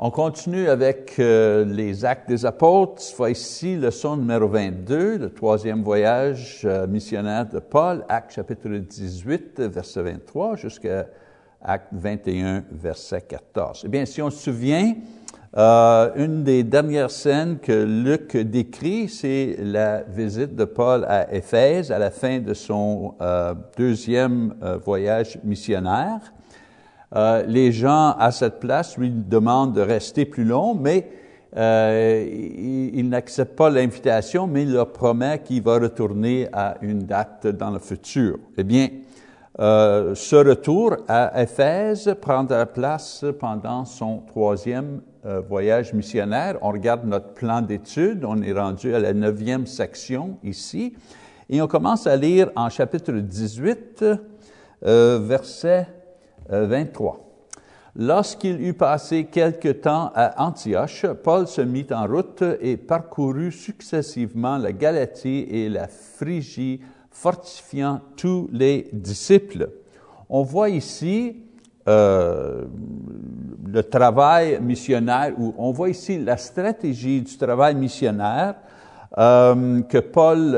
On continue avec euh, les actes des apôtres. Cette fois ici, leçon numéro 22, le troisième voyage euh, missionnaire de Paul, acte chapitre 18, verset 23, jusqu'à acte 21, verset 14. Eh bien, si on se souvient, euh, une des dernières scènes que Luc décrit, c'est la visite de Paul à Éphèse à la fin de son deuxième voyage missionnaire. Euh, les gens à cette place lui demandent de rester plus long, mais euh, il, n'accepte pas l'invitation, mais il leur promet qu'il va retourner à une date dans le futur. Eh bien, euh, ce retour à Éphèse prendra place pendant son troisième voyage missionnaire. On regarde notre plan d'études, on est rendu à la neuvième section ici, et on commence à lire en chapitre 18, euh, verset 23. Euh, Lorsqu'il eut passé quelque temps à Antioche, Paul se mit en route et parcourut successivement la Galatie et la Phrygie, fortifiant tous les disciples. On voit ici euh, le travail missionnaire, ou on voit ici la stratégie du travail missionnaire euh, que, Paul,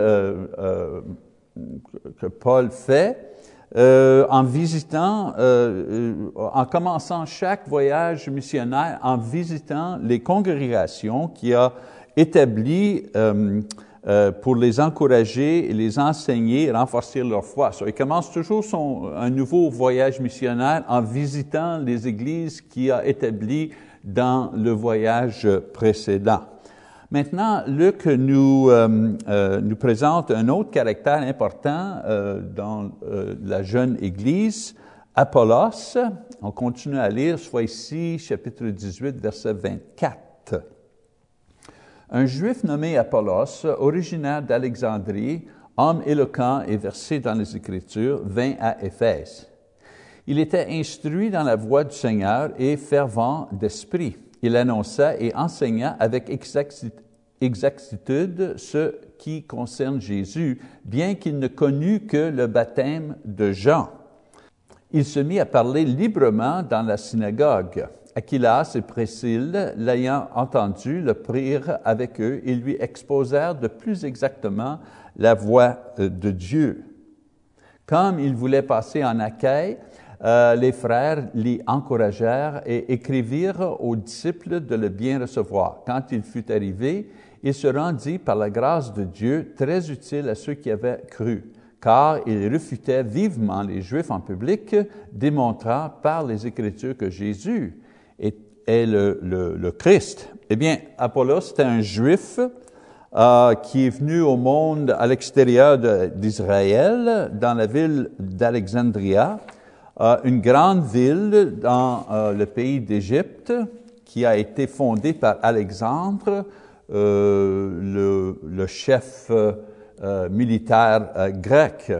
que Paul fait euh, en visitant, euh, en commençant chaque voyage missionnaire, en visitant les congrégations qui a établies euh, euh, pour les encourager, les enseigner, renforcer leur foi. So, il commence toujours son, un nouveau voyage missionnaire en visitant les églises qu'il a établies dans le voyage précédent. Maintenant, Luc nous, euh, euh, nous présente un autre caractère important euh, dans la jeune Église, Apollos. On continue à lire, soit ici, chapitre 18, verset 24. Un juif nommé Apollos, originaire d'Alexandrie, homme éloquent et versé dans les Écritures, vint à Éphèse. Il était instruit dans la voie du Seigneur et fervent d'esprit il annonça et enseigna avec exactitude ce qui concerne Jésus, bien qu'il ne connût que le baptême de Jean. Il se mit à parler librement dans la synagogue. Aquilas et Priscille, l'ayant entendu, le prirent avec eux et lui exposèrent de plus exactement la voix de Dieu. Comme il voulait passer en accueil, euh, les frères l'y encouragèrent et écrivirent aux disciples de le bien recevoir. Quand il fut arrivé, il se rendit par la grâce de Dieu très utile à ceux qui avaient cru, car il refutait vivement les Juifs en public, démontrant par les Écritures que Jésus est, le, Christ. Eh bien, Apollos était un Juif euh, qui est venu au monde à l'extérieur d'Israël, dans la ville d'Alexandria, une grande ville dans euh, le pays d'Égypte qui a été fondée par Alexandre, euh, le, chef militaire grec.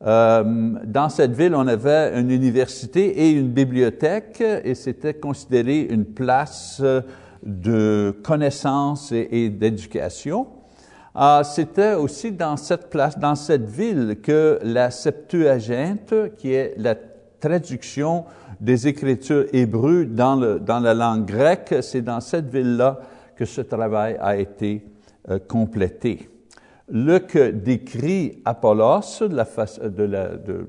dans cette ville, on avait une université et une bibliothèque et c'était considéré une place de connaissance et, d'éducation. C'était aussi dans cette place, dans cette ville, que la Septuaginte, qui est la traduction des Écritures hébreues dans, le, dans la langue grecque, c'est dans cette ville-là que ce travail a été euh, complété. Luc décrit Apollos de la, euh,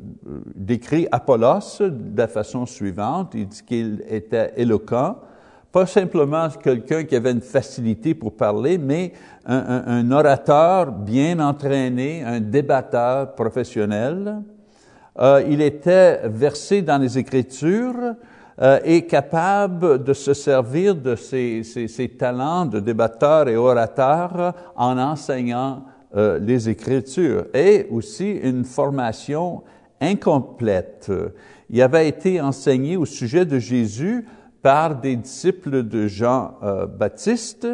décrit Apollos de la façon suivante. Il dit qu'il était éloquent, pas simplement quelqu'un qui avait une facilité pour parler, mais un orateur bien entraîné, un débatteur professionnel. Euh, il était versé dans les Écritures euh, et capable de se servir de ses, talents de débatteur et orateur en enseignant euh, les Écritures et aussi une formation incomplète. Il avait été enseigné au sujet de Jésus par des disciples de Jean-Baptiste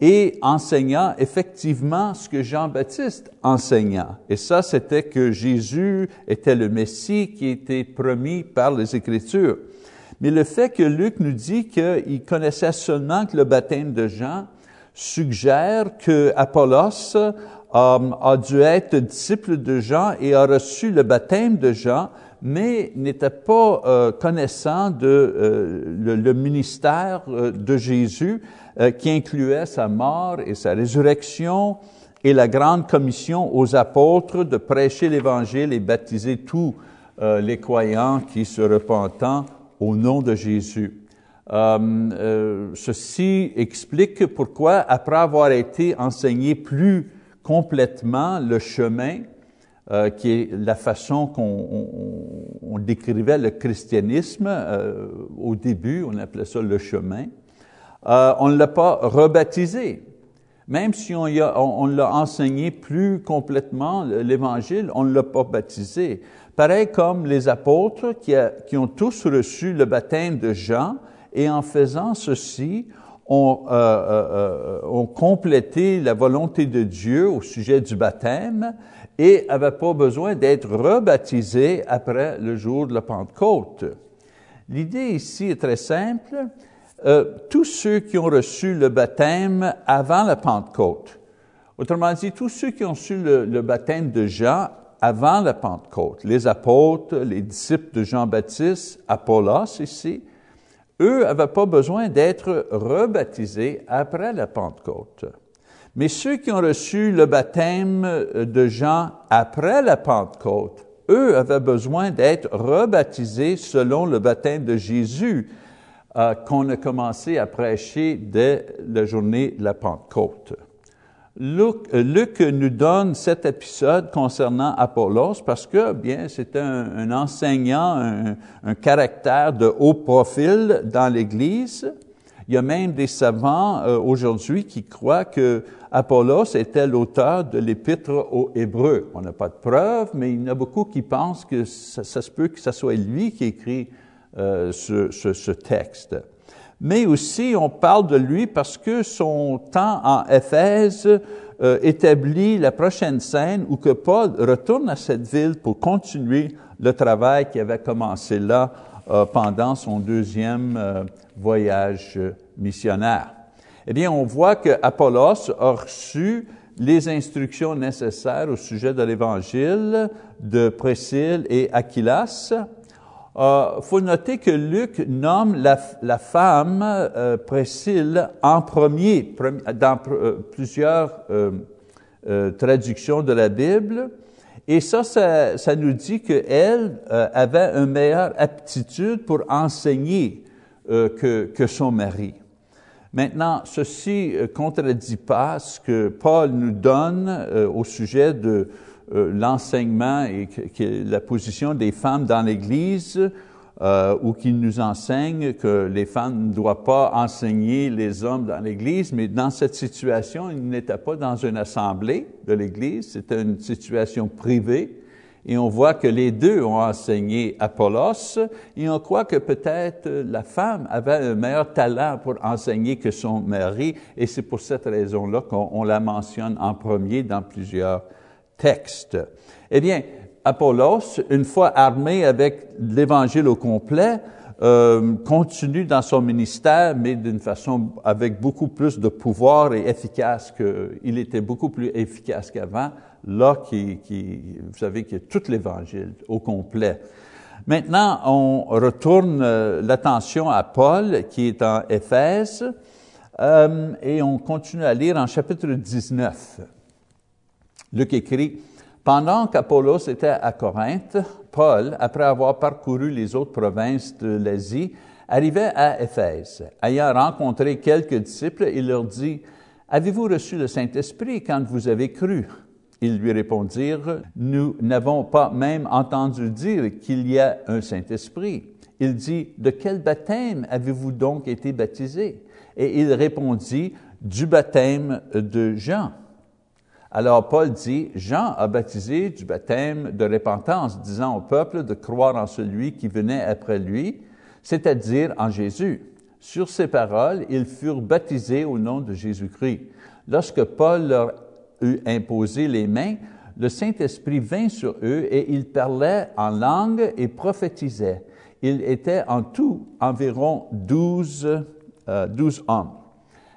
et enseignant effectivement ce que Jean-Baptiste enseignait. Et ça, c'était que Jésus était le Messie qui était promis par les Écritures. Mais le fait que Luc nous dit qu'il connaissait seulement que le baptême de Jean suggère que Apollos euh, a dû être disciple de Jean et a reçu le baptême de Jean, mais n'était pas euh, connaissant de euh, le, ministère de Jésus qui incluait sa mort et sa résurrection et la grande commission aux apôtres de prêcher l'Évangile et baptiser tous les croyants qui se repentant au nom de Jésus. ceci explique pourquoi, après avoir été enseigné plus complètement le chemin, euh, qui est la façon qu'on décrivait le christianisme euh, au début, on appelait ça le chemin. Euh, on ne l'a pas rebaptisé. Même si on, l'a enseigné plus complètement, l'Évangile, on ne l'a pas baptisé. Pareil comme les apôtres qui, qui, ont tous reçu le baptême de Jean, et en faisant ceci, ont, euh, euh, ont complété la volonté de Dieu au sujet du baptême et n'avaient pas besoin d'être rebaptisés après le jour de la Pentecôte. L'idée ici est très simple. Euh, tous ceux qui ont reçu le baptême avant la Pentecôte, autrement dit, tous ceux qui ont reçu le, le baptême de Jean avant la Pentecôte, les apôtres, les disciples de Jean-Baptiste, Apollos ici, eux n'avaient pas besoin d'être rebaptisés après la Pentecôte. Mais ceux qui ont reçu le baptême de Jean après la Pentecôte, eux avaient besoin d'être rebaptisés selon le baptême de Jésus euh, qu'on a commencé à prêcher dès la journée de la Pentecôte. Luc, Luc, nous donne cet épisode concernant Apollos parce que, bien, c'est un, enseignant, un, un, caractère de haut profil dans l'Église. Il y a même des savants euh, aujourd'hui qui croient que Apollos était l'auteur de l'épître aux Hébreux. On n'a pas de preuves, mais il y en a beaucoup qui pensent que ça, ça se peut que ce soit lui qui écrit euh, ce, texte mais aussi on parle de lui parce que son temps en Éphèse euh, établit la prochaine scène où que Paul retourne à cette ville pour continuer le travail qui avait commencé là euh, pendant son deuxième voyage missionnaire. Eh bien, on voit que Apollos a reçu les instructions nécessaires au sujet de l'Évangile de Priscille et Aquilas, il euh, faut noter que Luc nomme la, femme euh, Priscille en premier dans euh, plusieurs euh, traductions de la Bible. Et ça, ça, ça nous dit qu'elle avait une meilleure aptitude pour enseigner que, que son mari. Maintenant, ceci ne contredit pas ce que Paul nous donne au sujet de euh, l'enseignement et la position des femmes dans l'Église, euh, ou qui nous enseigne que les femmes ne doivent pas enseigner les hommes dans l'Église, mais dans cette situation, ils n'étaient pas dans une assemblée de l'Église, c'était une situation privée. Et on voit que les deux ont enseigné Apollos, et on croit que peut-être la femme avait un meilleur talent pour enseigner que son mari, et c'est pour cette raison-là qu'on la mentionne en premier dans plusieurs texte. Eh bien, Apollos, une fois armé avec l'Évangile au complet, euh, continue dans son ministère, mais d'une façon avec beaucoup plus de pouvoir et efficace que, il était beaucoup plus efficace qu'avant, là qui, vous savez, a tout l'Évangile au complet. Maintenant, on retourne euh, l'attention à Paul, qui est en Éphèse, euh, et on continue à lire en chapitre 19. Luc écrit, Pendant qu'Apollos était à Corinthe, Paul, après avoir parcouru les autres provinces de l'Asie, arrivait à Éphèse. Ayant rencontré quelques disciples, il leur dit, Avez-vous reçu le Saint-Esprit quand vous avez cru? Ils lui répondirent, Nous n'avons pas même entendu dire qu'il y a un Saint-Esprit. Il dit, De quel baptême avez-vous donc été baptisés? Et il répondit, Du baptême de Jean. Alors Paul dit, Jean a baptisé du baptême de repentance, disant au peuple de croire en celui qui venait après lui, c'est-à-dire en Jésus. Sur ces paroles, ils furent baptisés au nom de Jésus-Christ. Lorsque Paul leur eut imposé les mains, le Saint-Esprit vint sur eux et ils parlaient en langue et prophétisaient. Ils étaient en tout environ douze, euh, douze hommes.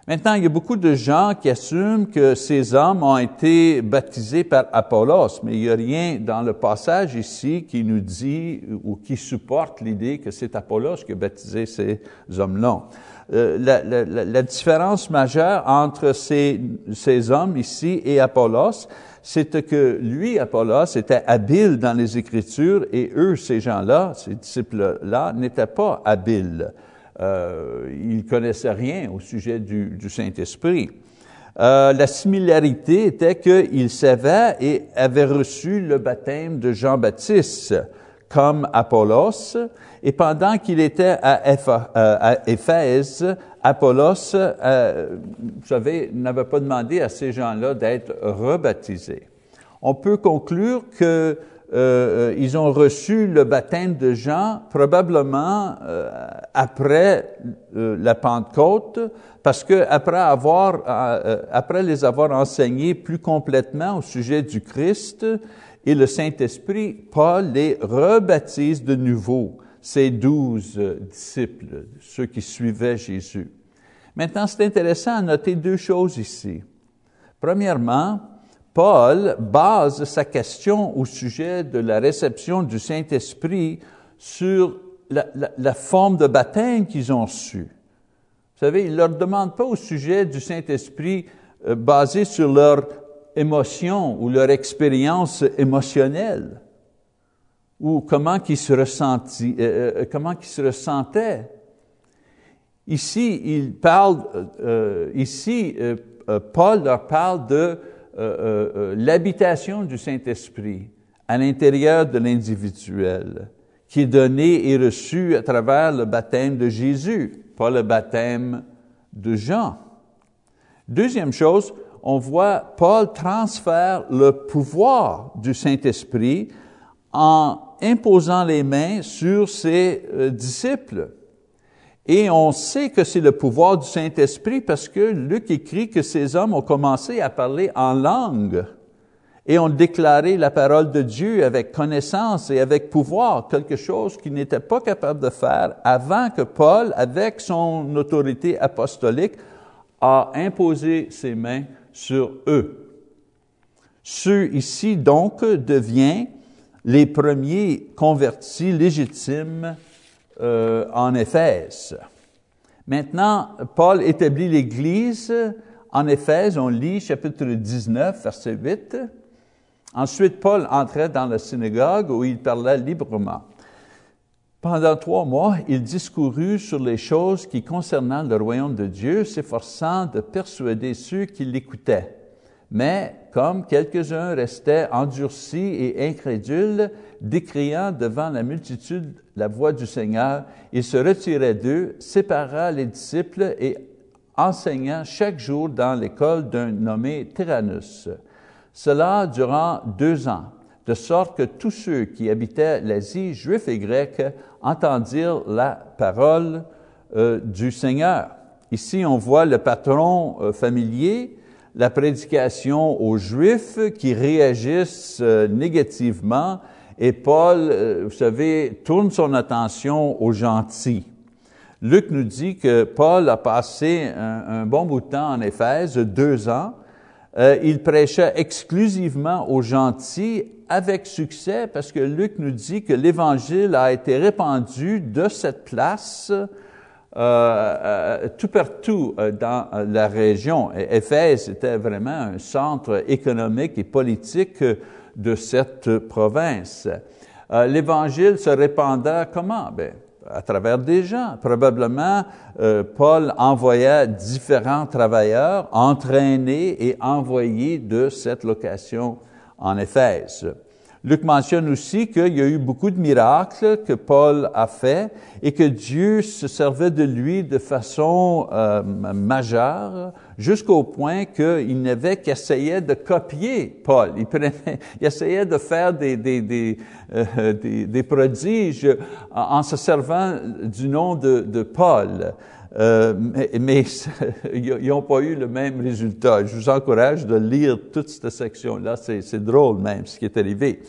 Maintenant, il y a beaucoup de gens qui assument que ces hommes ont été baptisés par Apollos, mais il n'y a rien dans le passage ici qui nous dit ou qui supporte l'idée que c'est Apollos qui a baptisé ces hommes-là. Euh, la, différence majeure entre ces, ces hommes ici et Apollos, c'est que lui, Apollos, était habile dans les Écritures et eux, ces gens-là, ces disciples-là, n'étaient pas habiles euh, ils connaissaient rien au sujet du, Saint-Esprit. Euh, la similarité était qu'ils savaient et avaient reçu le baptême de Jean-Baptiste comme Apollos, et pendant qu'il était à, euh, Éphèse, Apollos, euh, vous savez, n'avait pas demandé à ces gens-là d'être rebaptisés. On peut conclure que euh, euh, ils ont reçu le baptême de Jean probablement euh, après la Pentecôte, parce que après avoir, après les avoir enseignés plus complètement au sujet du Christ et le Saint-Esprit, Paul les rebaptise de nouveau, ces douze disciples, ceux qui suivaient Jésus. Maintenant, c'est intéressant à noter deux choses ici. Premièrement, Paul base sa question au sujet de la réception du Saint-Esprit sur la, forme de baptême qu'ils ont su. Vous savez, il ne leur demande pas au sujet du Saint-Esprit euh, basé sur leur émotion ou leur expérience émotionnelle ou comment ils se, euh, euh, se ressentaient. Ici, il parle, ici, Paul leur parle de euh, euh, euh, l'habitation du Saint-Esprit à l'intérieur de l'individuel, qui est donné et reçu à travers le baptême de Jésus, pas le baptême de Jean. Deuxième chose, on voit Paul transfère le pouvoir du Saint-Esprit en imposant les mains sur ses disciples. Et on sait que c'est le pouvoir du Saint-Esprit parce que Luc écrit que ces hommes ont commencé à parler en langue et ont déclaré la parole de Dieu avec connaissance et avec pouvoir, quelque chose qu'ils n'étaient pas capables de faire avant que Paul, avec son autorité apostolique, a imposé ses mains sur eux. Ceux ici, donc, deviennent les premiers convertis légitimes euh, en Éphèse. Maintenant, Paul établit l'Église en Éphèse, on lit chapitre 19, verset 8. Ensuite, Paul entrait dans la synagogue où il parlait librement. Pendant trois mois, il discourut sur les choses qui concernaient le royaume de Dieu, s'efforçant de persuader ceux qui l'écoutaient. Mais comme quelques-uns restaient endurcis et incrédules, décriant devant la multitude la voix du Seigneur, il se retirait d'eux, sépara les disciples et enseignant chaque jour dans l'école d'un nommé Tyrannus. Cela durant deux ans, de sorte que tous ceux qui habitaient l'Asie, juifs et grecs, entendirent la parole euh, du Seigneur. Ici, on voit le patron euh, familier la prédication aux Juifs qui réagissent euh, négativement et Paul, euh, vous savez, tourne son attention aux gentils. Luc nous dit que Paul a passé un, bon bout de temps en Éphèse, deux ans. Euh, il prêchait exclusivement aux gentils avec succès parce que Luc nous dit que l'Évangile a été répandu de cette place euh, euh, tout partout euh, dans la région. Éphèse était vraiment un centre économique et politique de cette province. L'Évangile se répandait comment? Ben, à travers des gens. Probablement, Paul envoyait différents travailleurs entraînés et envoyés de cette location en Éphèse. Luc mentionne aussi qu'il y a eu beaucoup de miracles que Paul a fait et que Dieu se servait de lui de façon euh, majeure jusqu'au point qu'il n'avait qu'essayer de copier Paul. Il, essayait de faire des, des, des, euh, des, des prodiges en se servant du nom de, de Paul. Euh, mais, ils n'ont pas eu le même résultat. Je vous encourage de lire toute cette section-là. C'est drôle même ce qui est arrivé.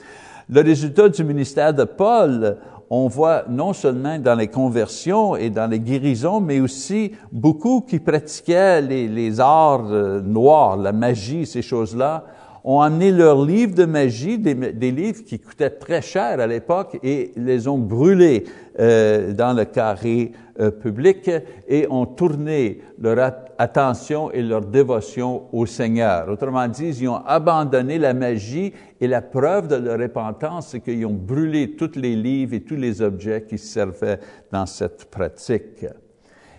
Le résultat du ministère de Paul on voit non seulement dans les conversions et dans les guérisons, mais aussi beaucoup qui pratiquaient les, arts euh, noirs, la magie, ces choses-là, ont amené leurs livres de magie, des, livres qui coûtaient très cher à l'époque, et les ont brûlés euh, dans le carré euh, public et ont tourné leur attention et leur dévotion au Seigneur. Autrement dit, ils ont abandonné la magie et la preuve de leur repentance, c'est qu'ils ont brûlé tous les livres et tous les objets qui servaient dans cette pratique.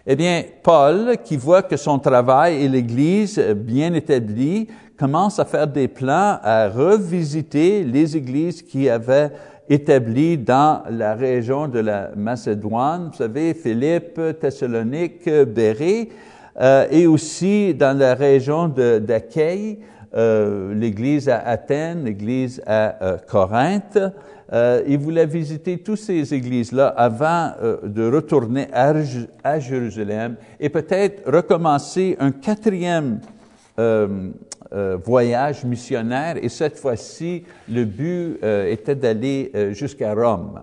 Eh bien, Paul, qui voit que son travail et l'Église bien établie, commence à faire des plans à revisiter les églises qui avaient établi dans la région de la Macédoine, vous savez, Philippe, Thessalonique, Bérée, euh, et aussi dans la région d'Achaïe, euh, l'église à Athènes, l'église à euh, Corinthe. Euh, il voulait visiter toutes ces églises-là avant euh, de retourner à, Jérusalem et peut-être recommencer un quatrième euh, voyage missionnaire et cette fois-ci, le but était d'aller jusqu'à Rome.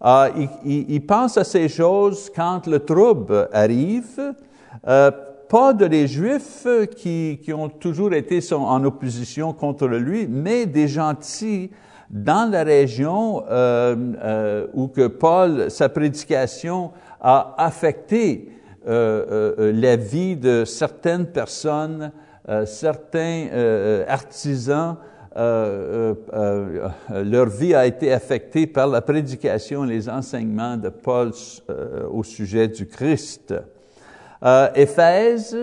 Ah, il, pense à ces choses quand le trouble arrive, pas de les Juifs qui ont toujours été en opposition contre lui, mais des gentils dans la région euh, où que Paul, sa prédication a affecté euh, la vie de certaines personnes euh, certains euh, artisans, euh, leur vie a été affectée par la prédication et les enseignements de Paul au sujet du Christ. Éphèse,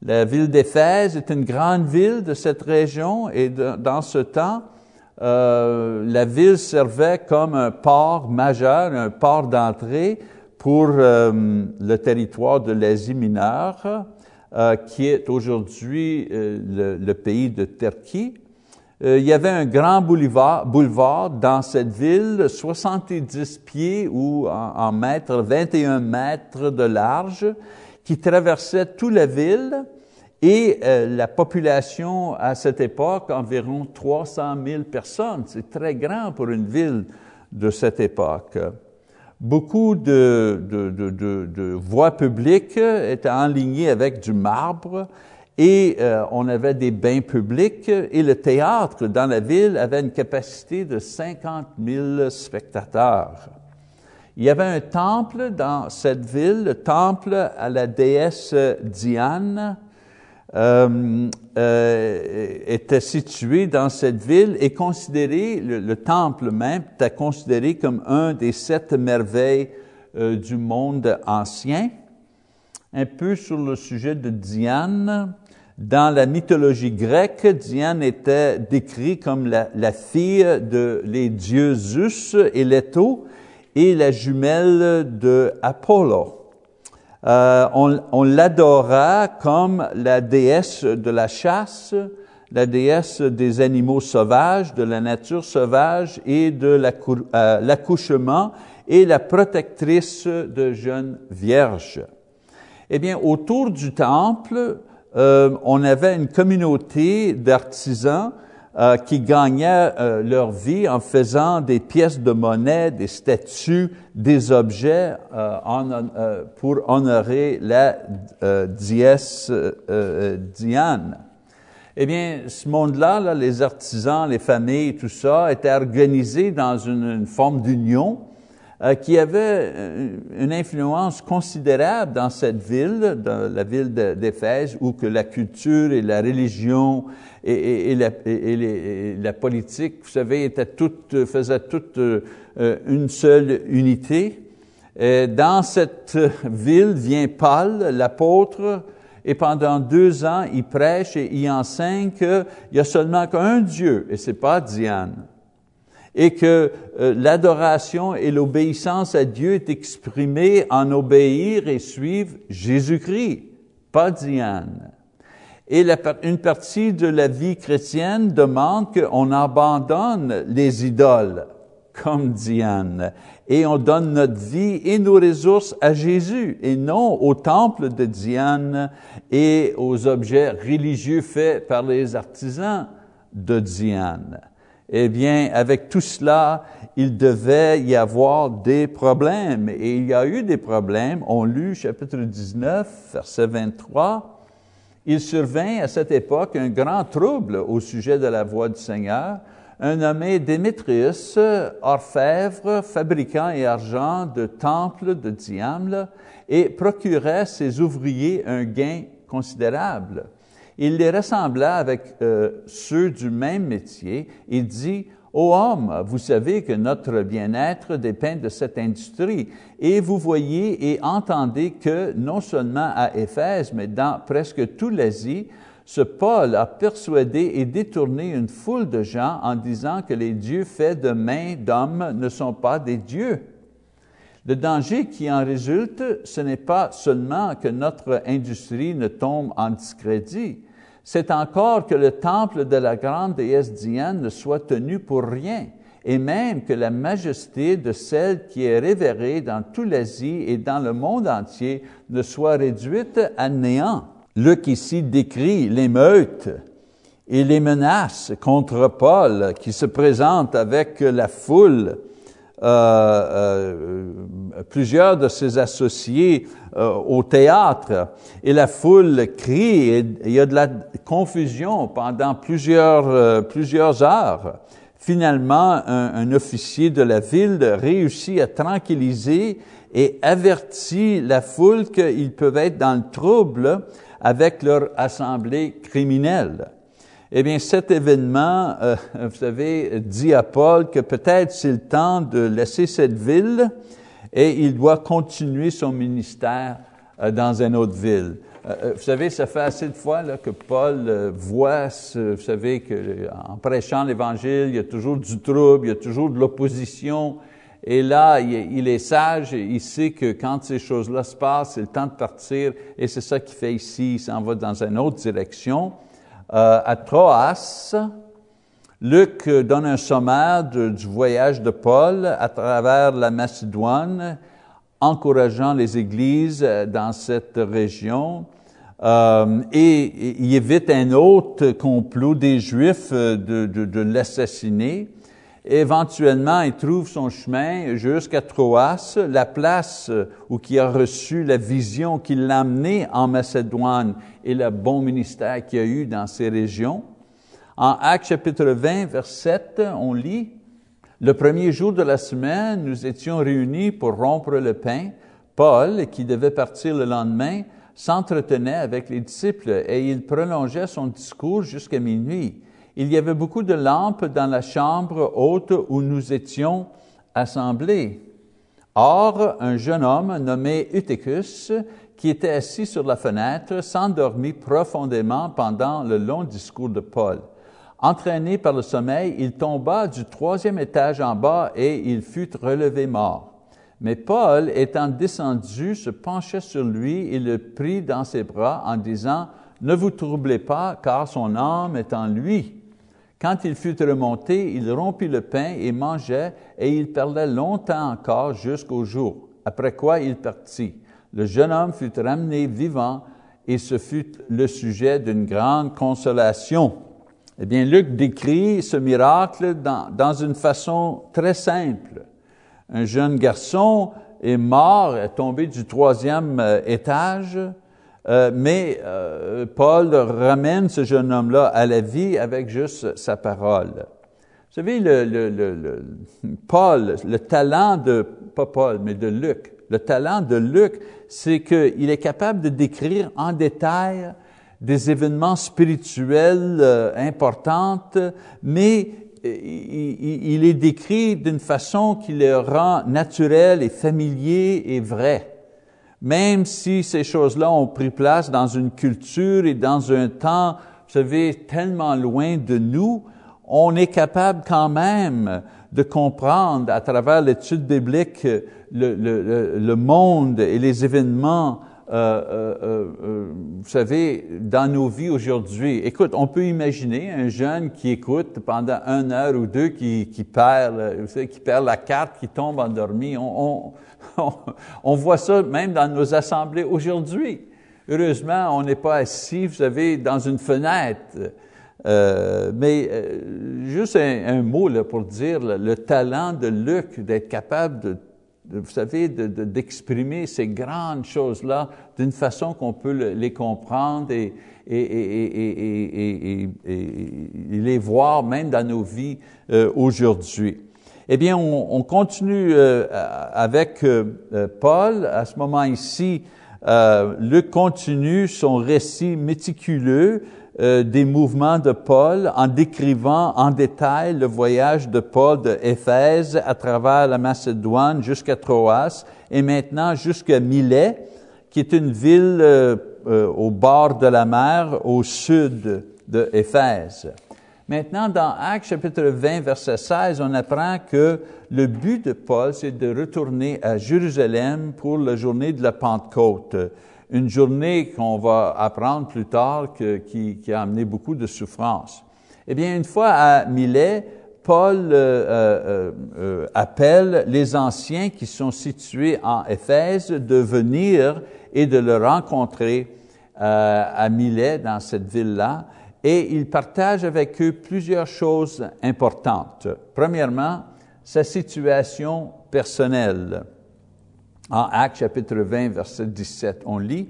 la ville d'Éphèse est une grande ville de cette région et dans ce temps, euh, la ville servait comme un port majeur, un port d'entrée pour euh, le territoire de l'Asie mineure. Euh, qui est aujourd'hui le, pays de Turquie. Il y avait un grand boulevard, boulevard dans cette ville, 70 pieds ou en, en mètres, 21 mètres de large, qui traversait toute la ville. Et euh, la population à cette époque, environ 300 000 personnes. C'est très grand pour une ville de cette époque. Beaucoup de, voies publiques étaient enlignées avec du marbre et euh, on avait des bains publics et le théâtre dans la ville avait une capacité de 50 000 spectateurs. Il y avait un temple dans cette ville, le temple à la déesse Diane, euh, euh, était situé dans cette ville et considéré, le, temple même était considéré comme un des sept merveilles euh, du monde ancien. Un peu sur le sujet de Diane, dans la mythologie grecque, Diane était décrite comme la, fille de les dieux Zeus et Leto et la jumelle de Apollo. Euh, on, l'adora comme la déesse de la chasse, la déesse des animaux sauvages, de la nature sauvage et de euh, l'accouchement et la protectrice de jeunes vierges. Eh bien, autour du temple, euh, on avait une communauté d'artisans euh, qui gagnaient euh, leur vie en faisant des pièces de monnaie, des statues, des objets euh, en, euh, pour honorer la euh, dièse Diane. Eh bien, ce monde-là, là, les artisans, les familles, tout ça, était organisé dans une forme d'union qui avait une influence considérable dans cette ville, dans la ville d'Éphèse, où que la culture et la religion et, la, politique, vous savez, était toute, faisait toute euh, une seule unité. Dans cette ville vient Paul, l'apôtre, et pendant deux ans, il prêche et il enseigne qu'il y a seulement qu'un Dieu, et c'est pas Diane. Et que euh, l'adoration et l'obéissance à Dieu est exprimée en obéir et suivre Jésus-Christ, pas Diane. Et une partie de la vie chrétienne demande qu'on abandonne les idoles, comme Diane, et on donne notre vie et nos ressources à Jésus, et non au temple de Diane et aux objets religieux faits par les artisans de Diane. Eh bien, avec tout cela, il devait y avoir des problèmes. Et il y a eu des problèmes. On lut chapitre 19, verset 23. Il survint à cette époque un grand trouble au sujet de la voix du Seigneur. Un nommé Démétrius, orfèvre, fabricant et argent de temples de Diamle, et procurait ses ouvriers un gain considérable. Il les rassembla avec euh, ceux du même métier et dit, Ô homme, vous savez que notre bien-être dépend de cette industrie, et vous voyez et entendez que non seulement à Éphèse, mais dans presque toute l'Asie, ce Paul a persuadé et détourné une foule de gens en disant que les dieux faits de mains d'hommes ne sont pas des dieux. Le danger qui en résulte, ce n'est pas seulement que notre industrie ne tombe en discrédit, c'est encore que le temple de la grande déesse Diane ne soit tenu pour rien, et même que la majesté de celle qui est révérée dans toute l'Asie et dans le monde entier ne soit réduite à néant. Luc ici décrit l'émeute et les menaces contre Paul qui se présentent avec la foule euh, euh, plusieurs de ses associés euh, au théâtre et la foule crie et il y a de la confusion pendant plusieurs, plusieurs heures. Finalement, un, un, officier de la ville réussit à tranquilliser et avertit la foule qu'ils peuvent être dans le trouble avec leur assemblée criminelle. Eh bien, cet événement, euh, vous savez, dit à Paul que peut-être c'est le temps de laisser cette ville et il doit continuer son ministère euh, dans une autre ville. Euh, vous savez, ça fait assez de fois là, que Paul voit, vous savez, que en prêchant l'Évangile, il y a toujours du trouble, il y a toujours de l'opposition. Et là, il est sage, il sait que quand ces choses-là se passent, c'est le temps de partir, et c'est ça qu'il fait ici, il s'en va dans une autre direction. Euh, à Troas, Luc donne un sommaire du voyage de Paul à travers la Macédoine, encourageant les églises dans cette région. Euh, et, il évite un autre complot des Juifs de, de l'assassiner. Éventuellement, il trouve son chemin jusqu'à Troas, la place où il a reçu la vision qui l'a amené en Macédoine et le bon ministère qu'il a eu dans ces régions. En Actes chapitre 20, verset 7, on lit, Le premier jour de la semaine, nous étions réunis pour rompre le pain. Paul, qui devait partir le lendemain, s'entretenait avec les disciples et il prolongeait son discours jusqu'à minuit il y avait beaucoup de lampes dans la chambre haute où nous étions assemblés. Or, un jeune homme nommé Eutychus, qui était assis sur la fenêtre, s'endormit profondément pendant le long discours de Paul. Entraîné par le sommeil, il tomba du troisième étage en bas et il fut relevé mort. Mais Paul, étant descendu, se pencha sur lui et le prit dans ses bras en disant, Ne vous troublez pas, car son âme est en lui. Quand il fut remonté, il rompit le pain et mangeait, et il parlait longtemps encore jusqu'au jour, après quoi il partit. Le jeune homme fut ramené vivant, et ce fut le sujet d'une grande consolation. Eh bien, Luc décrit ce miracle dans, dans une façon très simple. Un jeune garçon est mort, est tombé du troisième euh, étage, euh, mais euh, Paul ramène ce jeune homme-là à la vie avec juste sa parole. Vous savez, le, le, le, Paul, le talent de, pas Paul, mais de Luc, le talent de Luc, c'est qu'il est capable de décrire en détail des événements spirituels euh, importants, mais il, il, est décrit d'une façon qui le rend naturel et familier et vrai même si ces choses-là ont pris place dans une culture et dans un temps, vous savez, tellement loin de nous, on est capable quand même de comprendre à travers l'étude biblique le, le, le, monde et les événements, euh, euh, euh, euh, vous savez, dans nos vies aujourd'hui. Écoute, on peut imaginer un jeune qui écoute pendant une heure ou deux, qui, qui perd, vous savez, qui perd la carte, qui tombe endormi. On, on, on voit ça même dans nos assemblées aujourd'hui. Heureusement, on n'est pas assis, vous savez, dans une fenêtre. Euh, mais euh, juste un, mot là, pour dire le, talent de Luc d'être capable de, vous savez, d'exprimer de, ces grandes choses-là d'une façon qu'on peut les comprendre et, les voir même dans nos vies euh, aujourd'hui. Eh bien, on, on continue euh, avec euh, Paul. À ce moment ici, Luc continue son récit méticuleux euh, des mouvements de Paul en décrivant en détail le voyage de Paul de Éphèse à travers la Macédoine jusqu'à Troas et maintenant jusqu'à Milet, qui est une ville euh, euh, au bord de la mer au sud de Éphèse. Maintenant, dans Actes chapitre 20, verset 16, on apprend que le but de Paul, c'est de retourner à Jérusalem pour la journée de la Pentecôte une journée qu'on va apprendre plus tard qui, a amené beaucoup de souffrance. Eh bien, une fois à Milet, Paul euh, euh, euh, appelle les anciens qui sont situés en Éphèse de venir et de le rencontrer à Milet, dans cette ville-là, et il partage avec eux plusieurs choses importantes. Premièrement, sa situation personnelle. En Actes chapitre 20, verset 17, on lit,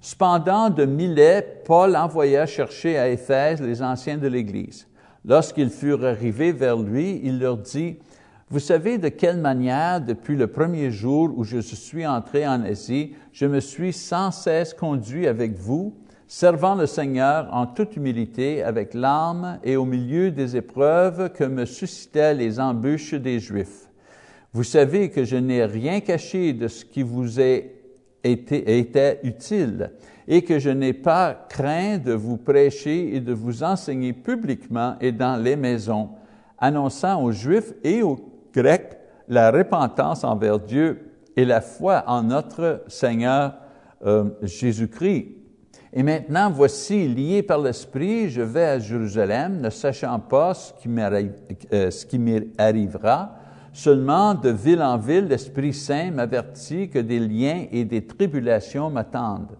Cependant, de Milet, Paul envoya chercher à Éphèse les anciens de l'Église. Lorsqu'ils furent arrivés vers lui, il leur dit, Vous savez de quelle manière, depuis le premier jour où je suis entré en Asie, je me suis sans cesse conduit avec vous, servant le Seigneur en toute humilité, avec l'âme et au milieu des épreuves que me suscitaient les embûches des Juifs vous savez que je n'ai rien caché de ce qui vous est été, était utile et que je n'ai pas craint de vous prêcher et de vous enseigner publiquement et dans les maisons, annonçant aux Juifs et aux Grecs la repentance envers Dieu et la foi en notre Seigneur euh, Jésus-Christ. Et maintenant, voici, lié par l'Esprit, je vais à Jérusalem, ne sachant pas ce qui euh, m'arrivera, Seulement, de ville en ville, l'Esprit Saint m'avertit que des liens et des tribulations m'attendent.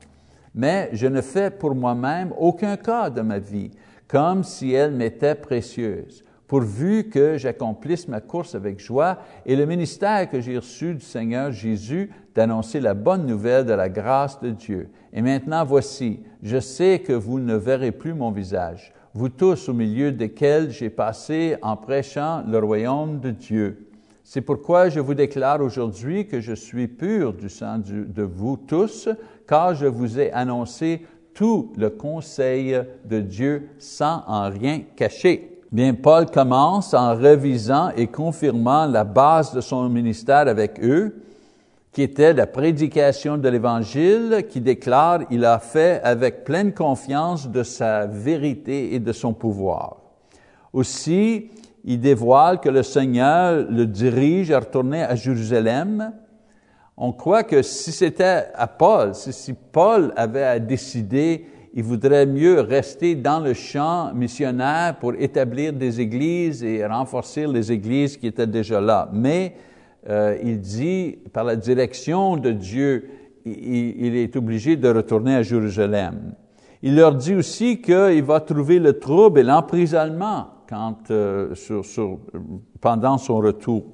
Mais je ne fais pour moi-même aucun cas de ma vie, comme si elle m'était précieuse, pourvu que j'accomplisse ma course avec joie et le ministère que j'ai reçu du Seigneur Jésus d'annoncer la bonne nouvelle de la grâce de Dieu. Et maintenant voici, je sais que vous ne verrez plus mon visage, vous tous au milieu desquels j'ai passé en prêchant le royaume de Dieu. C'est pourquoi je vous déclare aujourd'hui que je suis pur du sang de vous tous, car je vous ai annoncé tout le conseil de Dieu sans en rien cacher. Bien, Paul commence en revisant et confirmant la base de son ministère avec eux, qui était la prédication de l'Évangile, qui déclare il a fait avec pleine confiance de sa vérité et de son pouvoir. Aussi, il dévoile que le Seigneur le dirige à retourner à Jérusalem. On croit que si c'était à Paul, si, Paul avait à décider, il voudrait mieux rester dans le champ missionnaire pour établir des églises et renforcer les églises qui étaient déjà là. Mais euh, il dit, par la direction de Dieu, il, il est obligé de retourner à Jérusalem. Il leur dit aussi qu'il va trouver le trouble et l'emprisonnement euh, pendant son retour.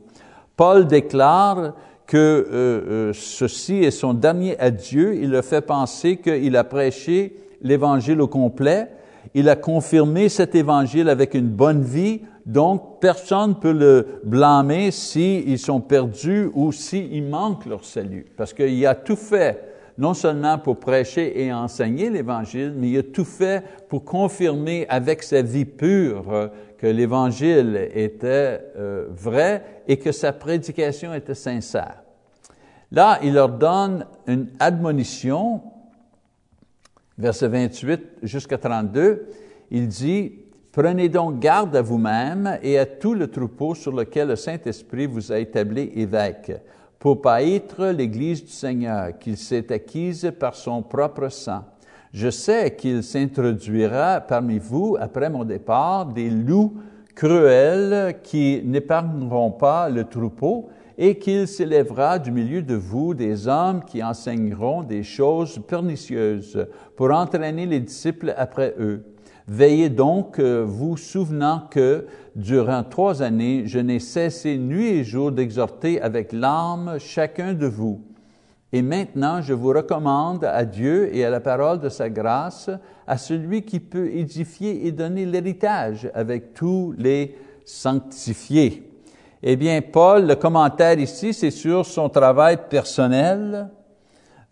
Paul déclare que euh, euh, ceci est son dernier adieu. Il le fait penser qu'il a prêché l'Évangile au complet. Il a confirmé cet Évangile avec une bonne vie. Donc, personne ne peut le blâmer s'ils sont perdus ou s'ils manquent leur salut. Parce qu'il a tout fait non seulement pour prêcher et enseigner l'Évangile, mais il a tout fait pour confirmer avec sa vie pure que l'Évangile était euh, vrai et que sa prédication était sincère. Là, il leur donne une admonition, verset 28 jusqu'à 32. Il dit, Prenez donc garde à vous-même et à tout le troupeau sur lequel le Saint-Esprit vous a établi évêque pour paître l'Église du Seigneur qu'il s'est acquise par son propre sang. Je sais qu'il s'introduira parmi vous, après mon départ, des loups cruels qui n'épargneront pas le troupeau et qu'il s'élèvera du milieu de vous des hommes qui enseigneront des choses pernicieuses pour entraîner les disciples après eux. Veillez donc, euh, vous souvenant que durant trois années, je n'ai cessé nuit et jour d'exhorter avec larmes chacun de vous. Et maintenant, je vous recommande à Dieu et à la parole de sa grâce, à celui qui peut édifier et donner l'héritage avec tous les sanctifiés. Eh bien, Paul, le commentaire ici, c'est sur son travail personnel.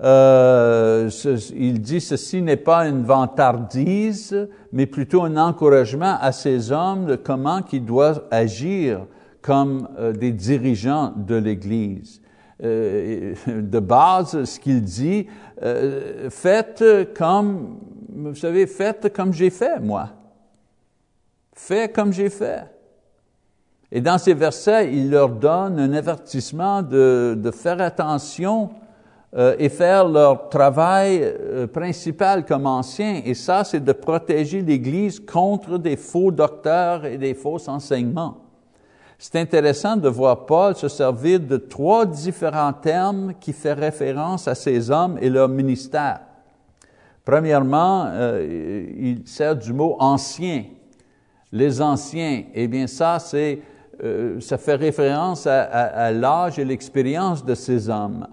Euh, il dit ceci n'est pas une vantardise, mais plutôt un encouragement à ces hommes de comment ils doivent agir comme euh, des dirigeants de l'Église. Euh, de base, ce qu'il dit, euh, faites comme, vous savez, faites comme j'ai fait, moi. Faites comme j'ai fait. Et dans ces versets, il leur donne un avertissement de, de faire attention euh, et faire leur travail euh, principal comme anciens. Et ça, c'est de protéger l'Église contre des faux docteurs et des faux enseignements. C'est intéressant de voir Paul se servir de trois différents termes qui font référence à ces hommes et leur ministère. Premièrement, euh, il sert du mot ancien. Les anciens, eh bien ça, c'est, euh, ça fait référence à, l'âge et l'expérience de ces hommes.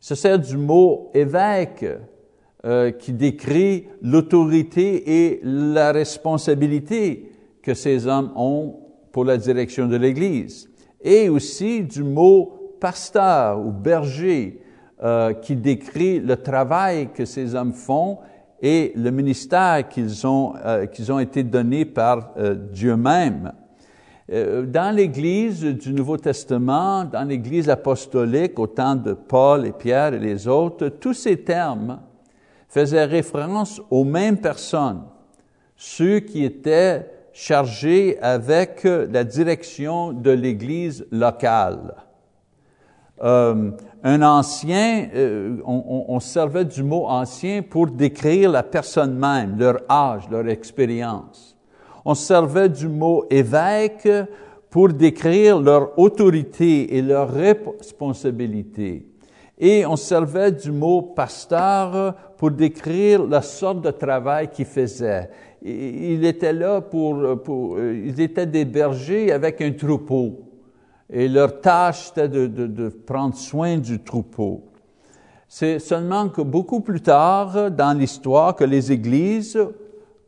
Il se sert du mot évêque, euh, qui décrit l'autorité et la responsabilité que ces hommes ont pour la direction de l'Église, et aussi du mot pasteur ou berger euh, qui décrit le travail que ces hommes font et le ministère qu'ils ont, euh, qu'ils ont été donnés par euh, Dieu même. Dans l'Église du Nouveau Testament, dans l'Église apostolique, au temps de Paul et Pierre et les autres, tous ces termes faisaient référence aux mêmes personnes, ceux qui étaient chargé avec la direction de l'Église locale. Euh, un ancien, euh, on, on, servait du mot ancien pour décrire la personne même, leur âge, leur expérience. On servait du mot évêque pour décrire leur autorité et leur responsabilité. Et on servait du mot pasteur pour décrire la sorte de travail qu'ils faisaient il était là pour, euh, ils étaient des bergers avec un troupeau. Et leur tâche, c'était de, prendre soin du troupeau. C'est seulement que beaucoup plus tard dans l'histoire que les églises,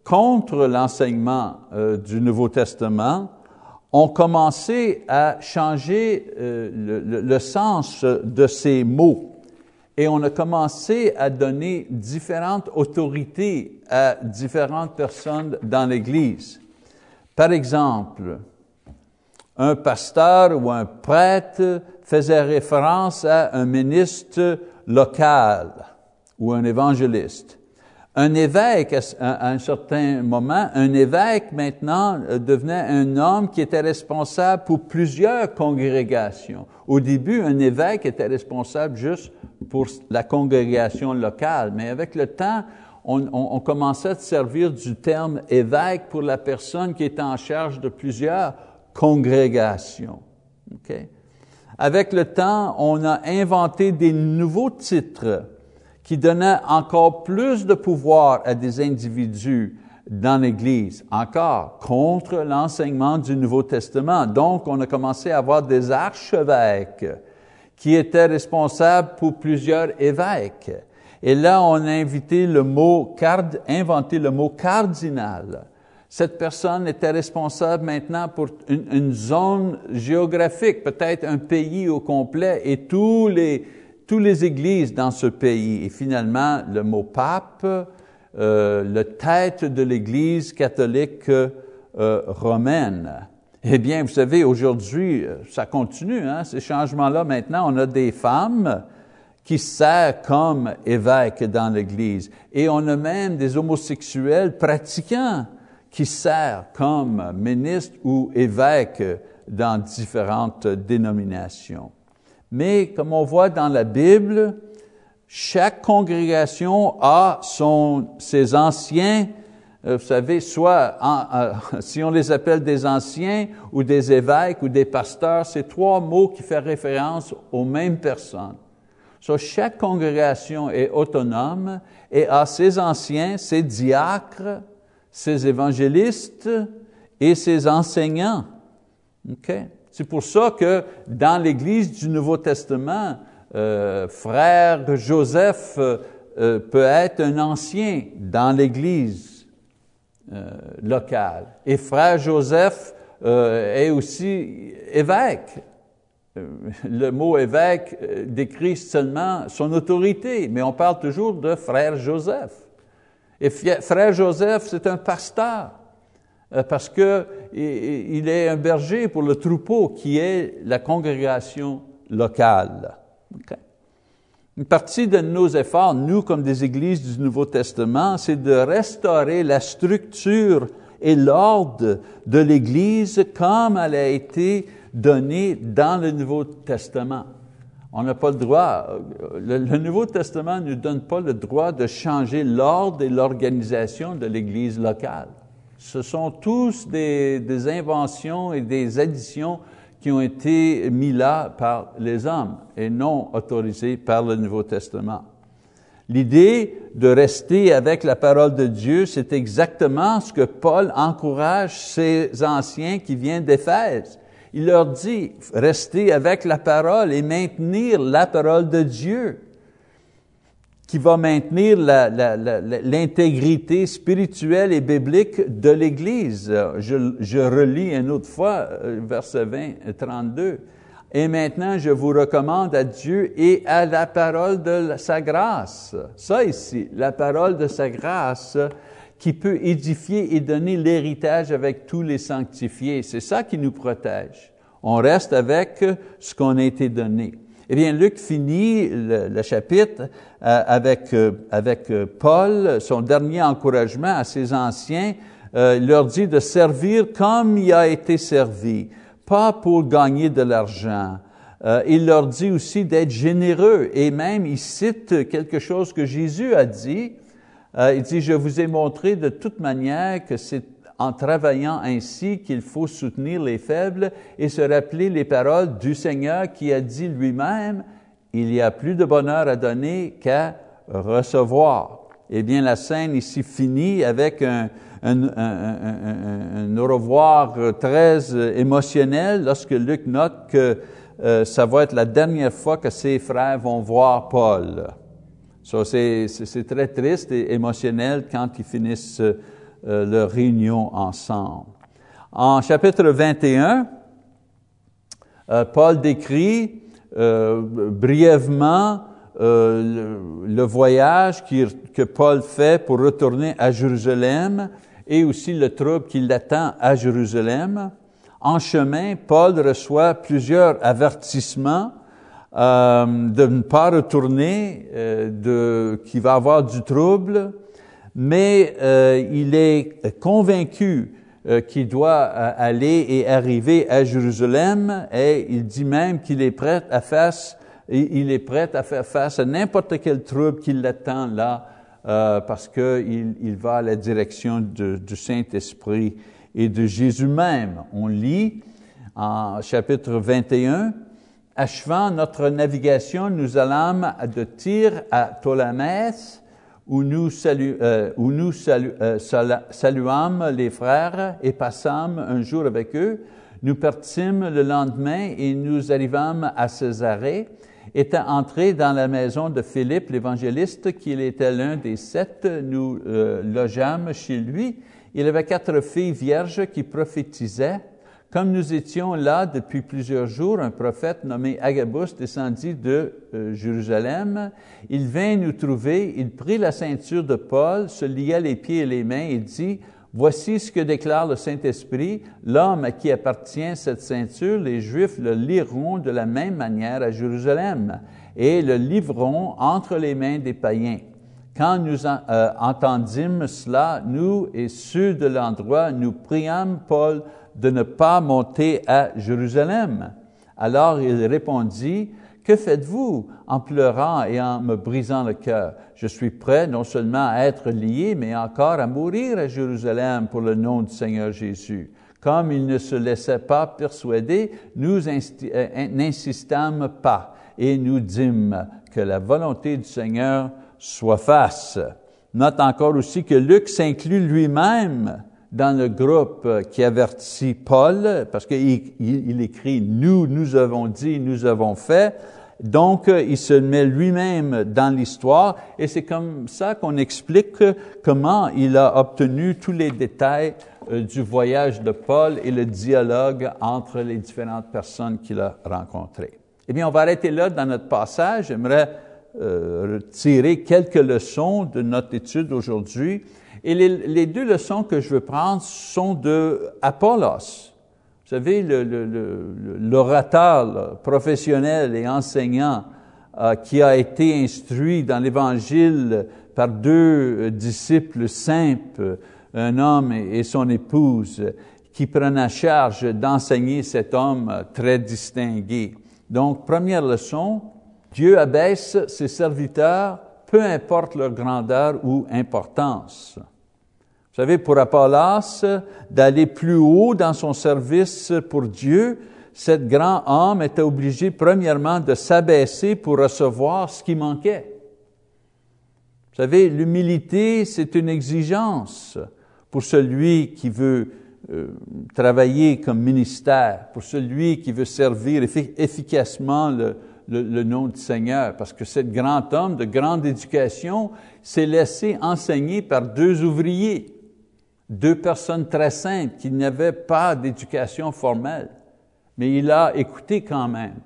contre l'enseignement euh, du Nouveau Testament, ont commencé à changer euh, le, sens de ces mots et on a commencé à donner différentes autorités à différentes personnes dans l'Église. Par exemple, un pasteur ou un prêtre faisait référence à un ministre local ou un évangéliste. Un évêque, à un certain moment, un évêque maintenant euh, devenait un homme qui était responsable pour plusieurs congrégations. Au début, un évêque était responsable juste pour la congrégation locale, mais avec le temps, on, commençait à servir du terme évêque pour la personne qui était en charge de plusieurs congrégations. Okay? Avec le temps, on a inventé des nouveaux titres qui donnait encore plus de pouvoir à des individus dans l'Église, encore contre l'enseignement du Nouveau Testament. Donc, on a commencé à avoir des archevêques qui étaient responsables pour plusieurs évêques. Et là, on a invité le mot, inventé le mot cardinal. Cette personne était responsable maintenant pour une, une zone géographique, peut-être un pays au complet, et tous les, toutes les églises dans ce pays. Et finalement, le mot pape, euh, le tête de l'Église catholique euh, romaine. Eh bien, vous savez, aujourd'hui, euh, ça continue, hein, ces changements-là. Maintenant, on a des femmes qui servent comme évêques dans l'Église. Et on a même des homosexuels pratiquants qui servent comme ministres ou évêques dans différentes dénominations. Mais comme on voit dans la Bible, chaque congrégation a son, ses anciens, euh, vous savez, soit euh, si on les appelle des anciens ou des évêques ou des pasteurs, c'est trois mots qui font référence aux mêmes personnes. So, chaque congrégation est autonome et a ses anciens, ses diacres, ses évangélistes et ses enseignants. Okay? C'est pour ça que dans l'Église du Nouveau Testament, euh, frère Joseph euh, euh, peut être un ancien dans l'Église locale. Et frère Joseph est aussi évêque. Le mot évêque décrit seulement son autorité, mais on parle toujours de frère Joseph. Et frère Joseph, c'est un pasteur parce que il est un berger pour le troupeau qui est la congrégation locale. Une partie de nos efforts, nous comme des églises du Nouveau Testament, c'est de restaurer la structure et l'ordre de l'Église comme elle a été donnée dans le Nouveau Testament. On n'a pas le droit, le, Nouveau Testament ne nous donne pas le droit de changer l'ordre et l'organisation de l'Église locale. Ce sont tous des, inventions et des additions qui ont été mis là par les hommes et non autorisés par le Nouveau Testament. L'idée de rester avec la parole de Dieu, c'est exactement ce que Paul encourage ces anciens qui viennent d'Éphèse. Il leur dit, restez avec la parole et maintenir la parole de Dieu qui va maintenir l'intégrité spirituelle et biblique de l'Église. Je, relis une autre fois euh, verset 20, 32. Et maintenant, je vous recommande à Dieu et à la parole de sa grâce. Ça ici, la parole de sa grâce qui peut édifier et donner l'héritage avec tous les sanctifiés. C'est ça qui nous protège. On reste avec ce qu'on a été donné. Eh bien, Luc finit le, chapitre euh, avec, euh, avec euh, Paul, son dernier encouragement à ses anciens. il leur dit de servir comme il a été servi, pas pour gagner de l'argent. il leur dit aussi d'être généreux et même il cite quelque chose que Jésus a dit. il dit, je vous ai montré de toute manière que c'est en travaillant ainsi qu'il faut soutenir les faibles et se rappeler les paroles du Seigneur qui a dit lui-même, il y a plus de bonheur à donner qu'à recevoir. Eh bien, la scène ici finit avec un, un, au revoir très émotionnel lorsque Luc note que euh, ça va être la dernière fois que ses frères vont voir Paul. So, c'est très triste et émotionnel quand ils finissent euh, leur réunion ensemble. En chapitre 21, euh, Paul décrit euh, brièvement euh, le, voyage que Paul fait pour retourner à Jérusalem et aussi le trouble qui l'attend à Jérusalem. En chemin, Paul reçoit plusieurs avertissements de ne pas retourner, euh, de, qu'il va avoir du trouble, mais euh, il est convaincu euh, qu'il doit euh, aller et arriver à Jérusalem et il dit même qu'il est prêt à faire, il est prêt à faire face à n'importe quel trouble qui l'attend là euh, parce qu'il il va à la direction du Saint-Esprit et de Jésus même. On lit en chapitre 21, achevant notre navigation, nous allâmes de Tyr à Ptolémès, où nous, euh, euh, saluâmes les frères et passâmes un jour avec eux. Nous partîmes le lendemain et nous arrivâmes à Césarée, étant entrés dans la maison de Philippe l'évangéliste, qui était l'un des sept, nous euh, logeâmes chez lui. Il avait quatre filles vierges qui prophétisaient. Comme nous étions là depuis plusieurs jours, un prophète nommé Agabus descendit de euh, Jérusalem. Il vint nous trouver, il prit la ceinture de Paul, se lia les pieds et les mains et dit, Voici ce que déclare le Saint-Esprit, l'homme à qui appartient cette ceinture, les Juifs le liront de la même manière à Jérusalem et le livreront entre les mains des païens. Quand nous euh, entendîmes cela, nous et ceux de l'endroit, nous priâmes Paul de ne pas monter à Jérusalem. Alors il répondit, Que faites-vous en pleurant et en me brisant le cœur? Je suis prêt non seulement à être lié, mais encore à mourir à Jérusalem pour le nom du Seigneur Jésus. Comme il ne se laissait pas persuader, nous euh, n'insistâmes pas et nous dîmes que la volonté du Seigneur soit face. Note encore aussi que Luc s'inclut lui-même dans le groupe qui avertit Paul, parce qu'il il, écrit Nous, nous avons dit, nous avons fait. Donc, il se met lui-même dans l'histoire et c'est comme ça qu'on explique comment il a obtenu tous les détails euh, du voyage de Paul et le dialogue entre les différentes personnes qu'il a rencontrées. Eh bien, on va arrêter là dans notre passage. J'aimerais euh, tirer quelques leçons de notre étude aujourd'hui. Et les, deux leçons que je veux prendre sont de Apollos. Vous savez, l'orateur le, professionnel et enseignant euh, qui a été instruit dans l'Évangile par deux euh, disciples simples, un homme et son épouse, qui prennent à charge d'enseigner cet homme très distingué. Donc, première leçon, Dieu abaisse ses serviteurs, peu importe leur grandeur ou importance. Vous savez, pour Apollos, d'aller plus haut dans son service pour Dieu, cet grand homme était obligé premièrement de s'abaisser pour recevoir ce qui manquait. Vous savez, l'humilité, c'est une exigence pour celui qui veut euh, travailler comme ministère, pour celui qui veut servir efficacement le, le, le, nom du Seigneur, parce que cet grand homme de grande éducation s'est laissé enseigner par deux ouvriers, deux personnes très simples qui n'avaient pas d'éducation formelle, mais il a écouté quand même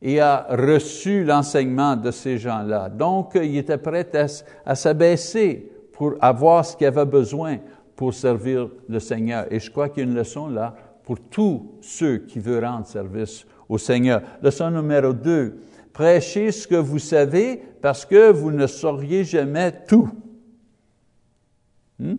et a reçu l'enseignement de ces gens-là. Donc, il était prêt à, à s'abaisser pour avoir ce qu'il avait besoin pour servir le Seigneur. Et je crois qu'il y a une leçon là pour tous ceux qui veulent rendre service au Seigneur. Leçon numéro deux, prêchez ce que vous savez parce que vous ne sauriez jamais tout. Hmm?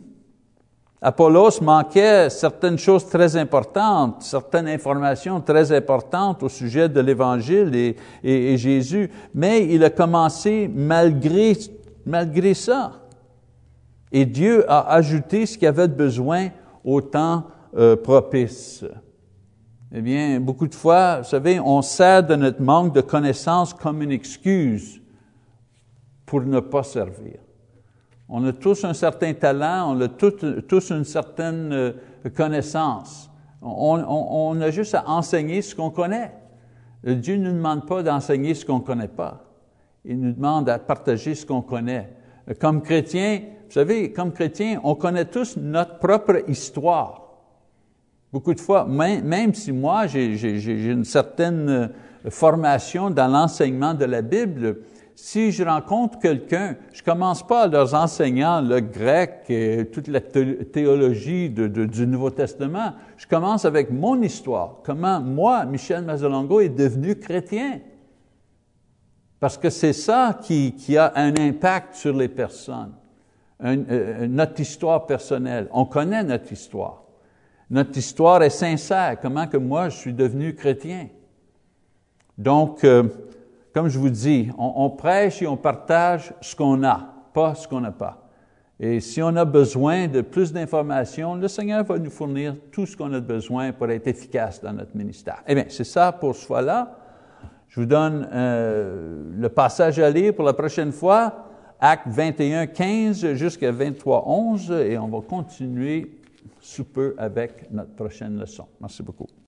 Apollos manquait certaines choses très importantes, certaines informations très importantes au sujet de l'Évangile et, et, Jésus, mais il a commencé malgré, malgré ça. Et Dieu a ajouté ce qu'il avait besoin au temps euh, propice. Eh bien, beaucoup de fois, vous savez, on sert de notre manque de connaissances comme une excuse pour ne pas servir. On a tous un certain talent, on a tous une certaine euh, connaissance. On, a juste à enseigner ce qu'on connaît. Dieu ne nous demande pas d'enseigner ce qu'on ne connaît pas. Il nous demande à partager ce qu'on connaît. Comme chrétien, vous savez, comme chrétien, on connaît tous notre propre histoire. Beaucoup de fois, même, si moi, j'ai une certaine euh, formation dans l'enseignement de la Bible, si je rencontre quelqu'un, je commence pas en leur enseignant le grec et toute la théologie du Nouveau Testament. Je commence avec mon histoire. Comment moi, Michel Mazzolongo, est devenu chrétien. Parce que c'est ça qui, a un impact sur les personnes. Euh, notre histoire personnelle. On connaît notre histoire. Notre histoire est sincère. Comment que moi, je suis devenu chrétien? Donc, euh, comme je vous dis, on, prêche et on partage ce qu'on a, pas ce qu'on n'a pas. Et si on a besoin de plus d'informations, le Seigneur va nous fournir tout ce qu'on a besoin pour être efficace dans notre ministère. Eh bien, c'est ça pour ce fois-là. Je vous donne euh, le passage à lire pour la prochaine fois, Acte 21, 15 jusqu'à 23, 11, et on va continuer sous peu avec notre prochaine leçon. Merci beaucoup.